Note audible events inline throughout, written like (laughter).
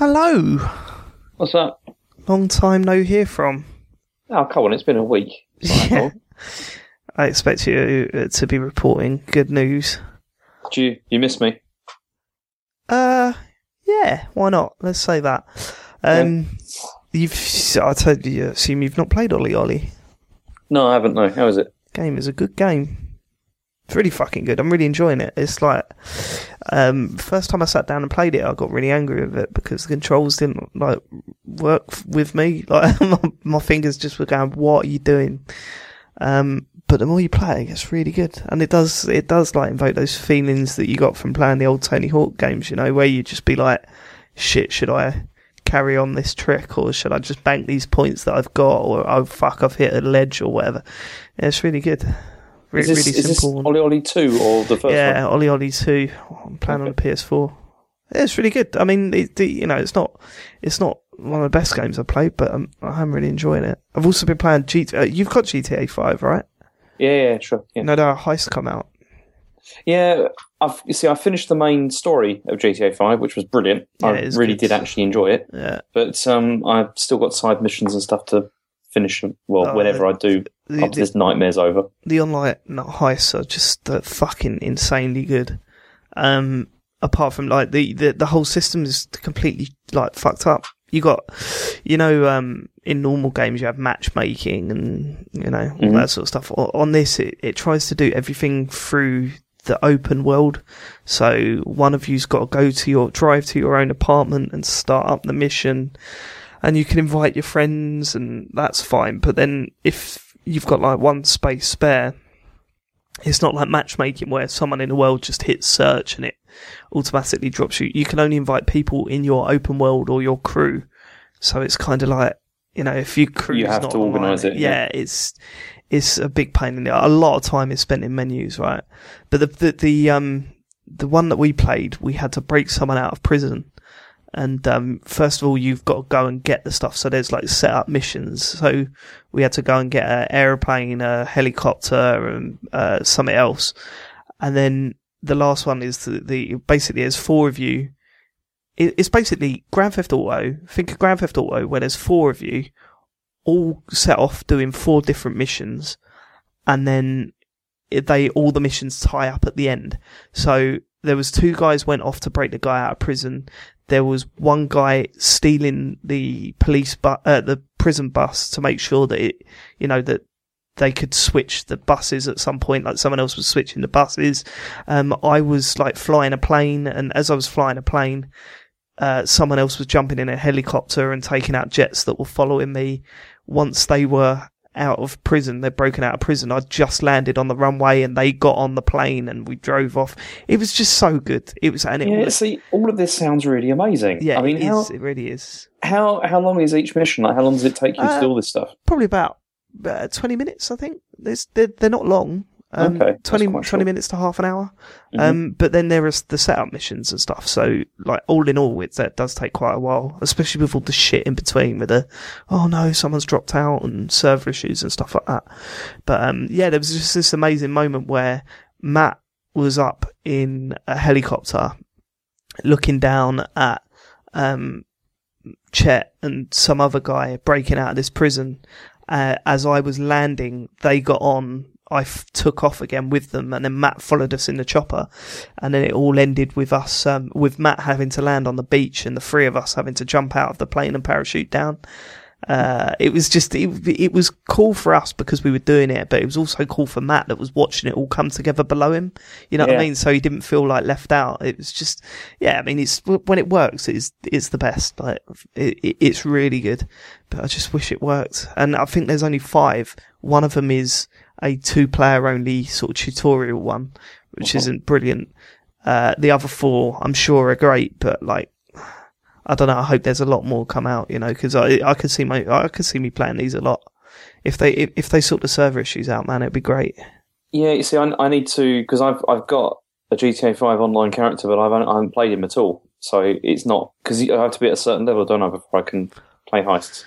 Hello. What's up? Long time no hear from. Oh, come on, it's been a week. (laughs) Yeah. I expect you uh, to be reporting good news. Do you, you miss me? Uh, yeah, why not? Let's say that. Um, you've, I totally assume you've not played OlliOlli. No, I haven't, no. How is it? Game is a good game. It's really fucking good. I'm really enjoying it. It's like, um, first time I sat down and played it, I got really angry with it because the controls didn't like work with me. (laughs) Like my, my fingers just were going, "What are you doing?" Um, but the more you play, it gets really good, and it does it does like invoke those feelings that you got from playing the old Tony Hawk games. You know, where you just be like, "Shit, should I?" Carry on this trick, or should I just bank these points that I've got, or oh fuck, I've hit a ledge, or whatever. Yeah, it's really good. Re- Is this, really is this simple. OlliOlli 2 or the first yeah, one? OlliOlli two. I'm playing on the PS4. Yeah, it's really good. I mean, it, the, you know, it's not it's not one of the best games I've played, but um, I'm really enjoying it. I've also been playing GTA. Uh, you've got GTA Five, right? Yeah, yeah, sure. Yeah, No, no, Heist come out. yeah I've, you see, I finished the main story of GTA 5, which was brilliant. Yeah, I really good. did actually enjoy it. Yeah, But um, I've still got side missions and stuff to finish, well, Oh, whenever I do, the, after the, this nightmare's over. the online not heists are just uh, fucking insanely good. Um, apart from like the, the the whole system is completely like fucked up. You got, you know, um, in normal games you have matchmaking and you know all Mhm. that sort of stuff. On this, it, it tries to do everything through the open world. So one of you's got to go to your drive to your own apartment and start up the mission, and you can invite your friends, and that's fine. But then if you've got like one space spare, it's not like matchmaking where someone in the world just hits search and it automatically drops you. You can only invite people in your open world or your crew. So it's kind of like, you know, if your crew You have not to online, organise it, Yeah, yeah. it's it's a big pain in the. A lot of time is spent in menus, right? But the the, the um the one that we played, we had to break someone out of prison. And um, first of all, you've got to go and get the stuff. So there's like set up missions. So we had to go and get an aeroplane, a helicopter, and uh, something else. And then the last one is the, the basically there's four of you. It, it's basically Grand Theft Auto. Think of Grand Theft Auto where there's four of you, all set off doing four different missions, and then they all the missions tie up at the end. So there was two guys went off to break the guy out of prison. There was one guy stealing the police bu- uh, the prison bus to make sure that it, you know, that they could switch the buses at some point, like someone else was switching the buses. Um, I was like flying a plane, and as I was flying a plane, uh, someone else was jumping in a helicopter and taking out jets that were following me. Once they were out of prison, they'd broken out of prison. I just landed on the runway and they got on the plane and we drove off. It was just so good. It was, and it Yeah, was, see, all of this sounds really amazing. yeah, I mean, it how, is. It really is. how how long is each mission? Like, how long does it take you Uh, to do all this stuff? Probably about uh, 20 minutes, I think. They're, they're not long. Um, Okay, that's 20, 20 short. minutes to half an hour. Mhm. Um, but then there is the setup missions and stuff. So, like, all in all, it that does take quite a while, especially with all the shit in between with the, oh no, someone's dropped out and server issues and stuff like that. But, um, yeah, there was just this amazing moment where Matt was up in a helicopter looking down at, um, Chet and some other guy breaking out of this prison. Uh, as I was landing, they got on. I f- took off again with them, and then Matt followed us in the chopper, and then it all ended with us, um, with Matt having to land on the beach, and the three of us having to jump out of the plane and parachute down. Uh, it was just, it, it was cool for us because we were doing it, but it was also cool for Matt that was watching it all come together below him. You know what I mean? So he didn't feel like left out. It was just, yeah, I mean, it's, when it works, it's, it's the best. Like, it, it's really good, but I just wish it worked. And I think there's only five. One of them is a two player only sort of tutorial one, which Uh-huh. isn't brilliant. Uh, the other four, I'm sure are great, but like, I don't know. I hope there's a lot more come out, you know, because I I could see my I could see me playing these a lot. If they if, if they sort the server issues out, man, it'd be great. Yeah, you see, I, I need to because I've I've got a GTA Five online character, but I've I haven't played him at all. So it's not because I have to be at a certain level, don't I, before I can play heists.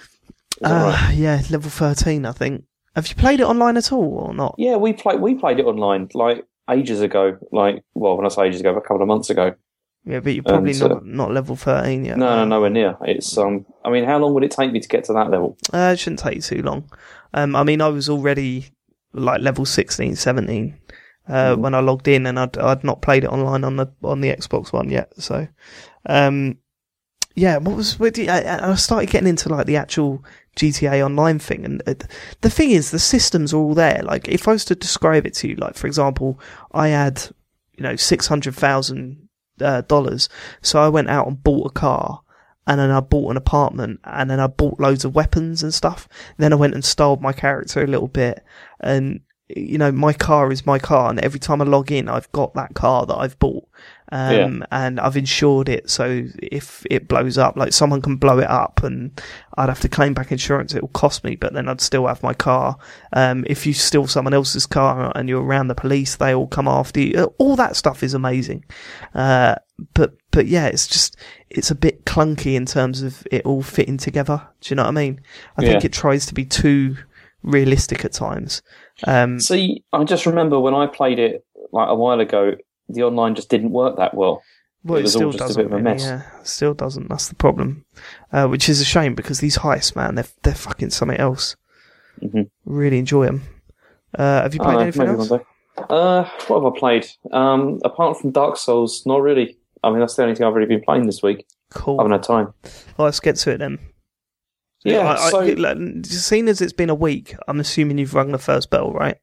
Uh, right? Yeah, level thirteen, I think. Have you played it online at all or not? Yeah, we played we played it online like ages ago. Like, well, when I say ages ago, a couple of months ago. Yeah, but you're probably And, uh, not not level thirteen yet. No, no, nowhere near. It's um. I mean, how long would it take me to get to that level? Uh, it shouldn't take too long. Um, I mean, I was already like level 16, 17 uh, Mhm. when I logged in, and I'd I'd not played it online on the on the Xbox One yet. So, um, yeah, what was what did- I, I started getting into like the actual GTA Online thing, and uh, the thing is, the systems are all there. Like, if I was to describe it to you, like for example, I had you know six hundred thousand uh, dollars, so I went out and bought a car. And then I bought an apartment, and then I bought loads of weapons and stuff. Then I went and styled my character a little bit, and you know, my car is my car, and every time I log in, I've got that car that I've bought, um, and I've insured it. So if it blows up, like someone can blow it up, and I'd have to claim back insurance. It will cost me, but then I'd still have my car. Um, if you steal someone else's car and you're around the police, they all come after you. Uh, All that stuff is amazing. Uh, but but yeah, it's just it's a bit clunky in terms of it all fitting together. Do you know what I mean? I think it tries to be too realistic at times. Um, See, I just remember when I played it like a while ago, the online just didn't work that well. well, it it, was all still just a doesn't. bit of a really, mess. Yeah, still doesn't. That's the problem. Uh, which is a shame because these heists, man, they're they're fucking something else. Mhm. Really enjoy them. Uh, have you played don't anything else? Uh, what have I played? Um, apart from Dark Souls, not really. I mean, that's the only thing I've really been playing this week. Cool. I haven't had time. Well, let's get to it then. Yeah, I, I, so like, seeing as it's been a week, I'm assuming you've rung the first bell, right?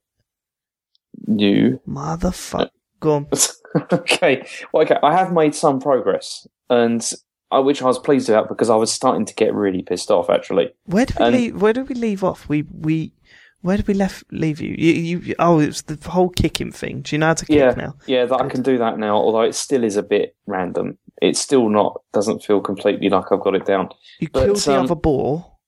you. Motherfucker. Go on. (laughs) (laughs) okay, well, okay. I have made some progress, and uh, which I was pleased about because I was starting to get really pissed off. Actually, Where did we And- leave? Where did we leave off? We we. Where did we left leave you? You, you? Oh, it was the whole kicking thing. Do you know how to kick Yeah. now? yeah, that I can do that now. Although it still is a bit random. It's still not doesn't feel completely like I've got it down. You But, killed the um, other boar,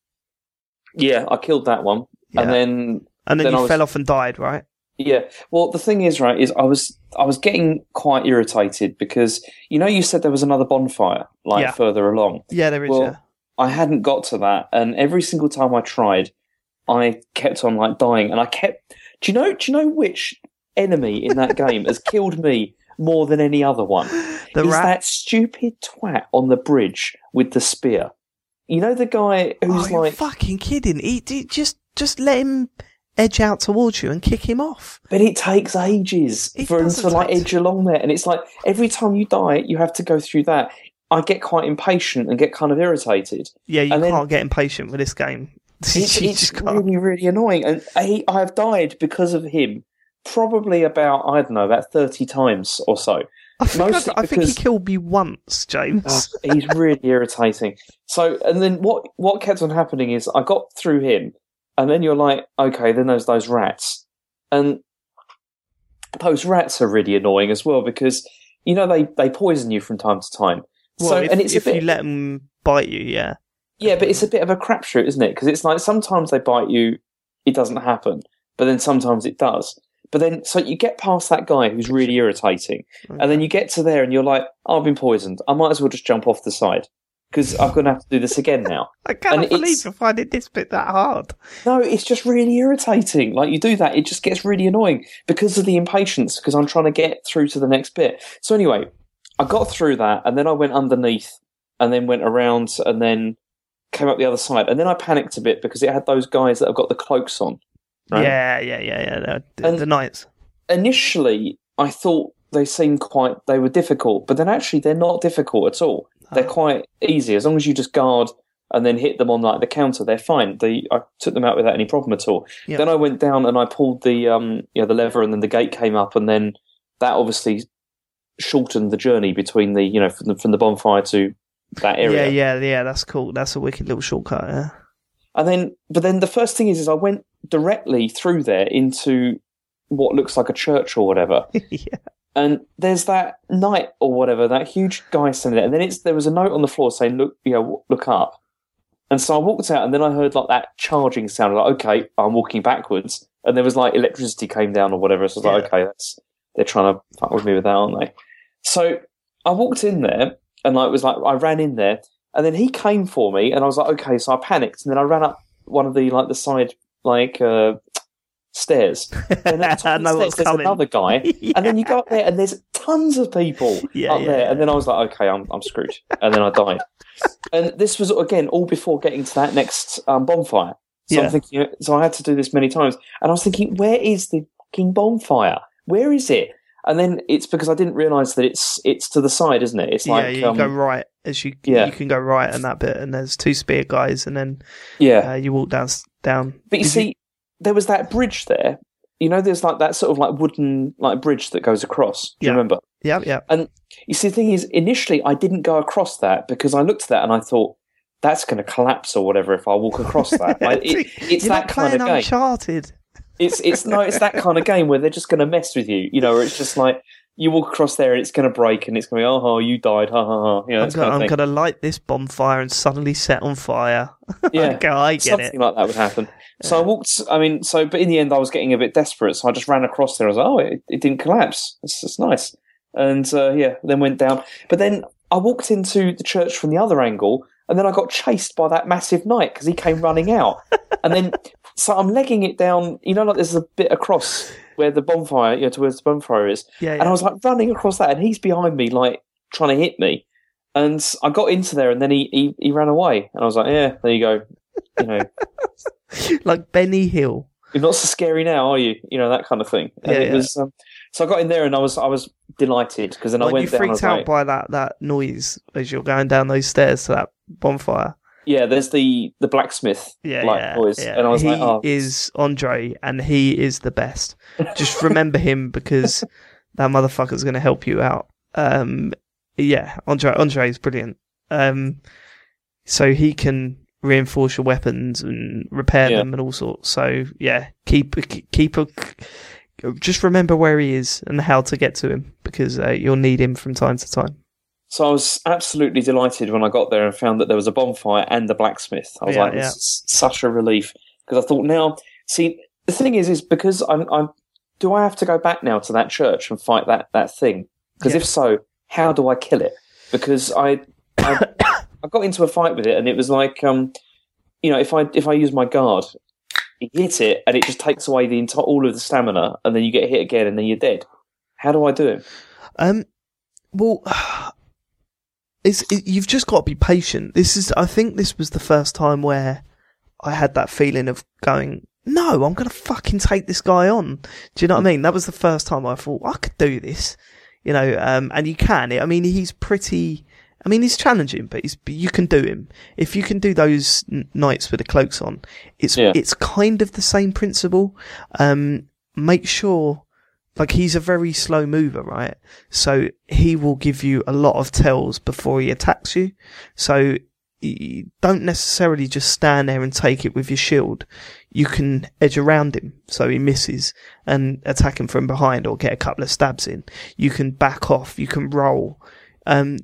Yeah, I killed that one, yeah. and then and then then you I was- fell off and died, right? Yeah. Well, the thing is, right, is I was I was getting quite irritated because you know you said there was another bonfire like Yeah. further along. Yeah, there is. Well, yeah. I hadn't got to that, and every single time I tried, I kept on like dying, and I kept. Do you know? Do you know which enemy in that (laughs) game has killed me more than any other one? The is rat. that stupid twat on the bridge with the spear? You know the guy oh, who's you're like, fucking kidding! He, he just just let him edge out towards you and kick him off. But it takes ages It for him to like edge along there, and it's like every time you die, you have to go through that. I get quite impatient and get kind of irritated. Yeah, you And can't get impatient with this game. (laughs) It's, it's just really, really annoying, and I, I have died because of him. Probably about I don't know about thirty times or so. I think, I, I think he killed me once, James. Oh, he's really (laughs) irritating. So, and then what what kept on happening is I got through him, and then you're like, okay, then there's those rats, and those rats are really annoying as well because you know they they poison you from time to time. well, so, if, and it's if bit, you let them bite you, yeah. yeah, but it's a bit of a crapshoot, isn't it? Because it's like sometimes they bite you, it doesn't happen, but then sometimes it does. But then, so you get past that guy who's really irritating, and then you get to there and you're like, oh, I've been poisoned. I might as well just jump off the side because I'm going to have to do this again now. (laughs) I cannot and believe you're finding this bit that hard. No, it's just really irritating. Like you do that, it just gets really annoying because of the impatience. Because I'm trying to get through to the next bit. So anyway, I got through that, and then I went underneath, and then went around, and then came up the other side, and then I panicked a bit because it had those guys that have got the cloaks on. Right? Yeah, yeah, yeah, yeah. The, And- the knights. Initially, I thought they seemed quite they were difficult, but then actually they're not difficult at all. They're Oh. quite easy as long as you just guard and then hit them on like the counter. They're fine. They I took them out without any problem at all. Yeah. Then I went down and I pulled the um you know the lever, and then the gate came up, and then that obviously shortened the journey between the you know from the, from the bonfire to that area. Yeah, yeah, yeah. That's cool. That's a wicked little shortcut. Yeah. And then, but then the first thing is, is I went directly through there into what looks like a church or whatever. (laughs) yeah. And there's that knight or whatever, that huge guy standing there, and then it's there was a note on the floor saying, "Look, you know, look up." And so I walked out, and then I heard like that charging sound. Like, okay, I'm walking backwards, and there was like electricity came down or whatever. So I was like, okay, that's they're trying to fuck with me with that, aren't they? So I walked in there, and like it was like I ran in there, and then he came for me, and I was like, okay, so I panicked, and then I ran up one of the like the side like uh, stairs. And at the top I of the what's stairs, there's coming. another guy, (laughs) and then you go up there, and there's tons of people (laughs) Yeah, up yeah, there. yeah. And then I was like, okay, I'm I'm screwed. And then I died. and this was again all before getting to that next um, bonfire. So Yeah. I'm thinking, so I had to do this many times, and I was thinking, where is the fucking bonfire? Where is it? And then it's because I didn't realise that it's it's to the side, isn't it? It's yeah, like you um, go right as you yeah. you can go right in that bit, and there's two spear guys, and then yeah. uh, you walk down down. But you Did see, there was that bridge there. You know, there's like that sort of like wooden like bridge that goes across. Do you remember? yeah, yeah, And You see, the thing is, initially I didn't go across that because I looked at that and I thought that's going to collapse or whatever if I walk across (laughs) that. Like, it, it's that kind of game. Uncharted. It's it's no, it's that kind of game where they're just going to mess with you. You know, where it's just like you walk across there and it's going to break and it's going to be oh, oh you died, ha ha ha. You know, I'm, gonna, kind I'm of gonna light this bonfire and suddenly set on fire. (laughs) Yeah. okay, I get something it. like that would happen. So I walked. I mean, so but in the end, I was getting a bit desperate, so I just ran across there. I was like, oh, it, it didn't collapse. It's, that's nice. And uh, yeah, then went down. But then I walked into the church from the other angle, and then I got chased by that massive knight because he came running out. and then so I'm legging it down. You know, like there's a bit across where the bonfire, you know, to where the bonfire is. Yeah, And I was like running across that, and he's behind me, like trying to hit me. And I got into there, and then he, he, he ran away. And I was like, yeah, there you go. You know, (laughs) like Benny Hill. you're not so scary now, are you? You know that kind of thing. And Yeah, it yeah. was. Um, so I got in there, and I was I was delighted because then I went you. Freaked out like, by that that noise as you're going down those stairs to that bonfire. Yeah, there's the the blacksmith Yeah, like yeah, noise, yeah. and I was he like, oh, is Andre, and he is the best. Just remember him (laughs) because that motherfucker's going to help you out. Um, yeah, Andre Andre is brilliant. Um, so he can reinforce your weapons and repair Yeah. them and all sorts. So yeah, keep keep a. Just remember where he is and how to get to him because uh, you'll need him from time to time. So I was absolutely delighted when I got there and found that there was a bonfire and a blacksmith. I was Yeah, like, yeah. is such a relief because I thought now, see, the thing is, is because I'm, I'm, do I have to go back now to that church and fight that that thing? Because Yeah. if so, how do I kill it? Because I, I, I got into a fight with it and it was like, um, you know, if I if I use my guard, you hit it and it just takes away the entire all of the stamina, and then you get hit again and then you're dead. How do I do it? Um, well, it's it, you've just got to be patient. This is, I think, this was the first time where I had that feeling of going, "No, I'm gonna fucking take this guy on." Do you know what I mean? That was the first time I thought I could do this. You know, um, and you can. I mean, he's pretty. I mean, he's challenging, but he's, you can do him. If you can do those n- nights with the cloaks on, it's, Yeah. it's kind of the same principle. Um, make sure, like, he's a very slow mover, right? So he will give you a lot of tells before he attacks you. So you don't necessarily just stand there and take it with your shield. You can edge around him so he misses and attack him from behind or get a couple of stabs in. You can back off. You can roll. Um,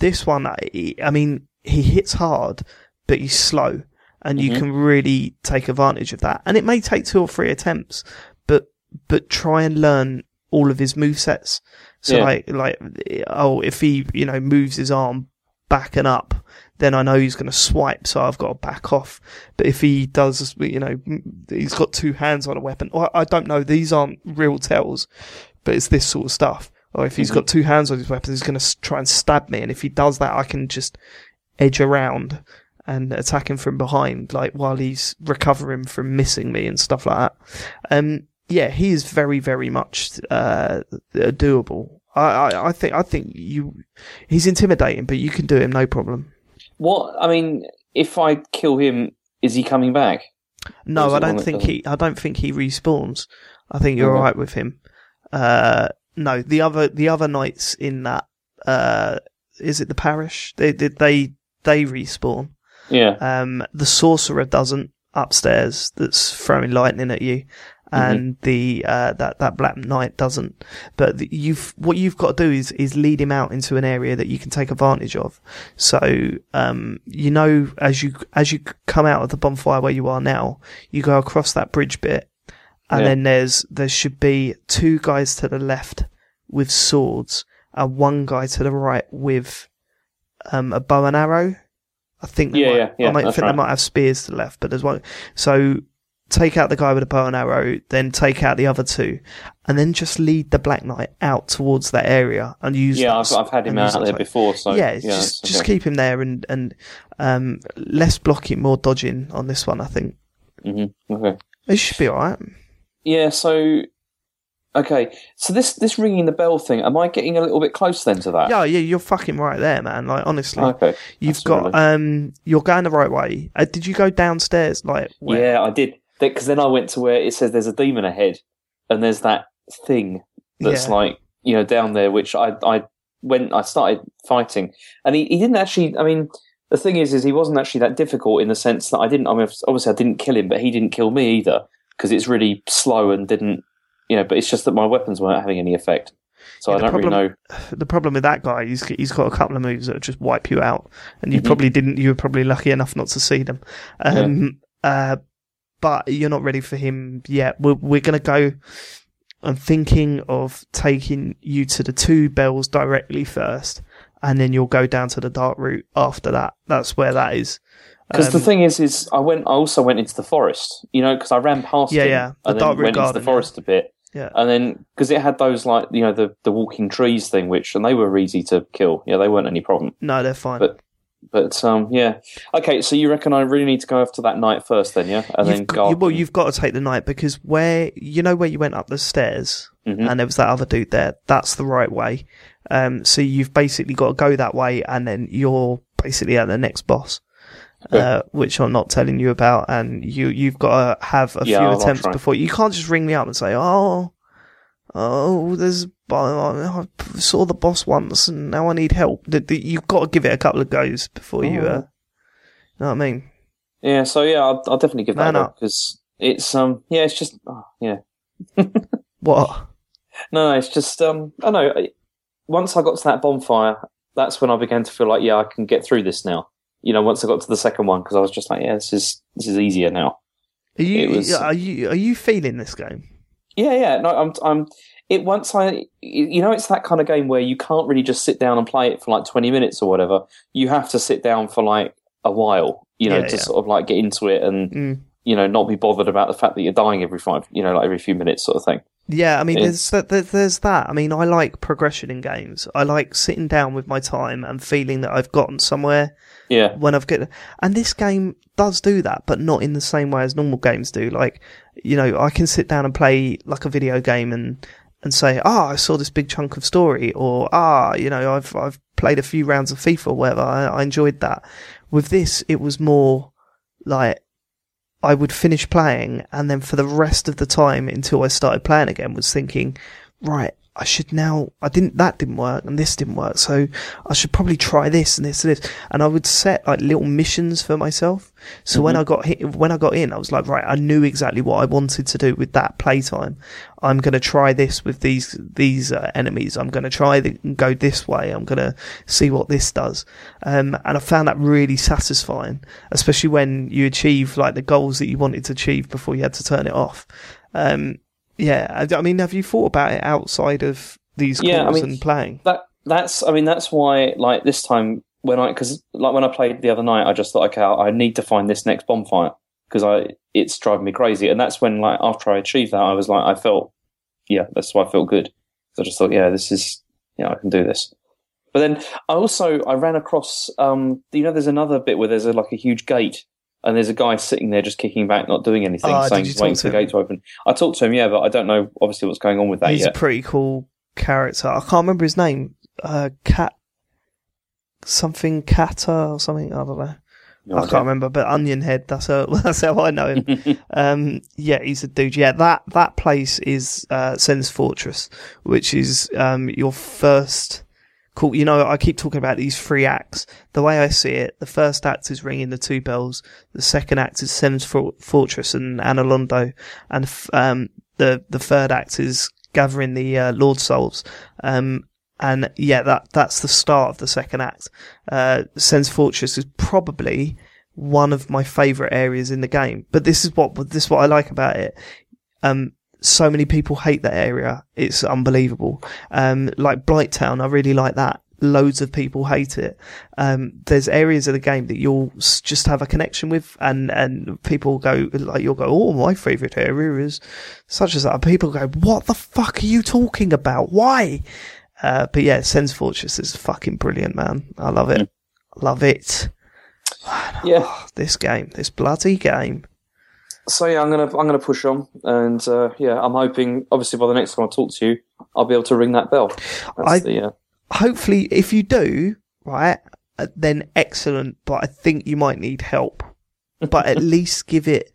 this one, I, I mean, he hits hard, but he's slow and you Mhm. can really take advantage of that. And it may take two or three attempts, but, try and learn all of his move sets. So Yeah. like, like, oh, if he, you know, moves his arm back and up, then I know he's going to swipe, so I've got to back off. But if he does, you know, he's got two hands on a weapon. Or I don't know. These aren't real tells, but it's this sort of stuff. Or if he's Mhm. got two hands on his weapon, he's going to try and stab me. And if he does that, I can just edge around and attack him from behind, like while he's recovering from missing me and stuff like that. Um, yeah, he is very, very much uh, doable. I, I, I think, I think you, he's intimidating, but you can do him no problem. What I mean, if I kill him, is he coming back? No, I don't think doesn't? he. I don't think he respawns. I think you're Okay. alright with him. Uh, no, the other the other knights in that uh, is it the parish? They they they, they respawn. Yeah, Um, the sorcerer doesn't upstairs. That's throwing lightning at you, and the uh, that that black knight doesn't. But the, you've what you've got to do is is lead him out into an area that you can take advantage of. So um, you know as you as you come out of the bonfire where you are now, you go across that bridge bit, and Yeah. then there's there should be two guys to the left with swords, and one guy to the right with um, a bow and arrow. I think they Yeah, might, yeah, yeah, I might think right. they might have spears to the left, but there's one. So take out the guy with a bow and arrow, then take out the other two, and then just lead the Black Knight out towards that area and use. Yeah, I've, I've had him out there before, so yeah, yeah, just it's just keep him there and and um, less blocking, more dodging on this one. I think Mhm, okay. it should be all right. Yeah, so okay, so this this ringing the bell thing, am I getting a little bit close then to that? Yeah, yeah, you're fucking right there, man. Like honestly, Okay. you've that's got um, you're going the right way. Uh, did you go downstairs? Like, where? Yeah, I did. Because then I went to where it says there's a demon ahead, and there's that thing that's Yeah. like you know down there, which I I went I started fighting, and he, he didn't actually. I mean, the thing is, is he wasn't actually that difficult in the sense that I didn't. I mean, obviously I didn't kill him, but he didn't kill me either because it's really slow and didn't. You know, but it's just that my weapons weren't having any effect, so Yeah, I don't really problem- know. (sighs) the problem with that guy is he's got a couple of moves that just wipe you out, and you Mhm. probably didn't. You were probably lucky enough not to see them. Um, uh, but you're not ready for him yet. We're we're gonna go. I'm thinking of taking you to the two bells directly first, and then you'll go down to the Darkroot after that. That's where that is. Because the Um, thing is, is I went. I also went into the forest. You know, because I ran past Yeah, him yeah, the and then Darkroot went into the forest a bit. Yeah. and then because it had those like you know the the walking trees thing, which and they were easy to kill. Yeah, they weren't any problem. no, they're fine. But But um, yeah, okay. So you reckon I really need to go after that knight first, then? Yeah, and then You've go. got, well, you've got to take the knight because where you know where you went up the stairs Mhm. and there was that other dude there. That's the right way. Um, so you've basically got to go that way, and then you're basically at the next boss, uh, which I'm not telling you about. And you you've got to have a Yeah, few I'll attempts before you can't just ring me up and say, "Oh, oh, there's I saw the boss once, and now I need help." You've got to give it a couple of goes before you. Uh, Oh. know what I mean? Yeah, so yeah, I'll, I'll definitely give that Man a up. because it's um yeah, it's just oh, yeah. (laughs) What? No, no, it's just um I know. Once I got to that bonfire, that's when I began to feel like yeah, I can get through this now. You know, once I got to the second one, because I was just like, yeah, this is this is easier now. Are you was- are you are you feeling this game? Yeah, yeah. No, I'm I'm. It once I, you know, it's that kind of game where you can't really just sit down and play it for like 20 minutes or whatever. You have to sit down for like a while, you know, Yeah, to yeah. sort of like get into it and Mm. you know not be bothered about the fact that you're dying every five, you know, like every few minutes, sort of thing. Yeah, I mean, there's that. There's that. I mean, I like progression in games. I like sitting down with my time and feeling that I've gotten somewhere Yeah, when I've got, And this game does do that, but not in the same way as normal games do. Like, you know, I can sit down and play like a video game and and say, ah, I saw this big chunk of story, or ah, you know, I've I've played a few rounds of FIFA, or whatever. I, I enjoyed that. With this, it was more like I would finish playing, and then for the rest of the time until I started playing again, was thinking, right, I should now. I didn't. That didn't work, and this didn't work. So I should probably try this and this and this. And I would set like little missions for myself. So when I got hit, when I got in, I was like, right, I knew exactly what I wanted to do with that playtime. I'm going to try this with these these uh, enemies. I'm going to try the, go this way. I'm going to see what this does. Um, and I found that really satisfying, especially when you achieve like the goals that you wanted to achieve before you had to turn it off. Um, yeah, I, I mean, have you thought about it outside of these calls I mean- and playing? that that's. I mean, that's why like this time when I because like when I played the other night, I just thought, okay, I I need to find this next bonfire because I it's driving me crazy. And that's when like after I achieved that, I was like, I felt yeah, that's why I felt good. So I just thought, yeah, this is yeah, I can do this. But then I also I ran across um you know there's another bit where there's a, like a huge gate and there's a guy sitting there just kicking back, not doing anything, did saying he's waiting for the gate to open. I talked to him, yeah, but I don't know obviously what's going on with that He's yet. a pretty cool character. I can't remember his name. Uh, cat something Kata or something. I don't know. No I idea. can't remember, but Onion Head. That's how (laughs) that's how I know him. (laughs) um, yeah, he's a dude. Yeah, that that place is uh, Sen's Fortress, which is um, your first. Cool. You know, I keep talking about these three acts. The way I see it, the first act is ringing the two bells. The second act is Sen's For- Fortress and Anor Londo, and f- um, the the third act is gathering the uh, Lord Souls. Um, and yeah, that that's the start of the second act. Uh, Sen's Fortress is probably one of my favorite areas in the game. But this is what this is what I like about it. Um, so many people hate that area. It's unbelievable. Um, like Blighttown, I really like that loads of people hate it. Um, there's areas of the game that you'll just have a connection with, and and people go like you'll go, oh, my favorite area is such as that. People go, what the fuck are you talking about? Why? Uh, but yeah, Sen's Fortress is fucking brilliant, man. I love it. Love it. (sighs) Yeah. (sighs) This game, this bloody game. So yeah, I'm gonna I'm gonna push on, and uh, yeah, I'm hoping obviously by the next time I talk to you, I'll be able to ring that bell. That's I- the, uh, Hopefully, if you do, right, uh, then excellent. But I think you might need help. But at (laughs) least give it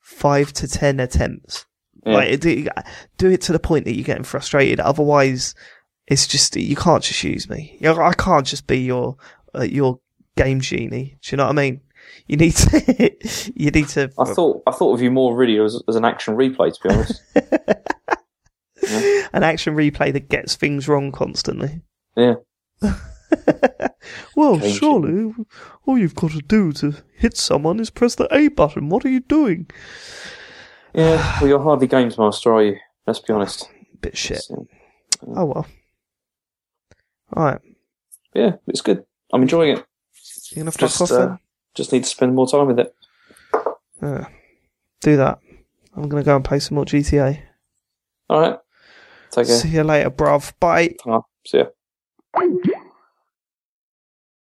five to ten attempts. Yeah. Like do, do it to the point that you're getting frustrated. Otherwise, it's just you can't just use me. I can't just be your uh, your game genie. Do you know what I mean? (laughs) You need to. (laughs) you need to. I thought I thought of you more really as, as an action replay, to be honest. (laughs) an action replay that gets things wrong constantly. yeah. Well, Game surely all you've got to do to hit someone is press the A button. What are you doing? Yeah. Well, you're hardly games master, are you? Let's be honest. Bit shit. So, Oh well. Alright. yeah, it's good. I'm enjoying it. You gonna fuck Just, off uh, just need to spend more time with it. Yeah. Do that. I'm gonna go and play some more GTA. All right. Take care. See you later, bruv. Bye. Ah, see ya.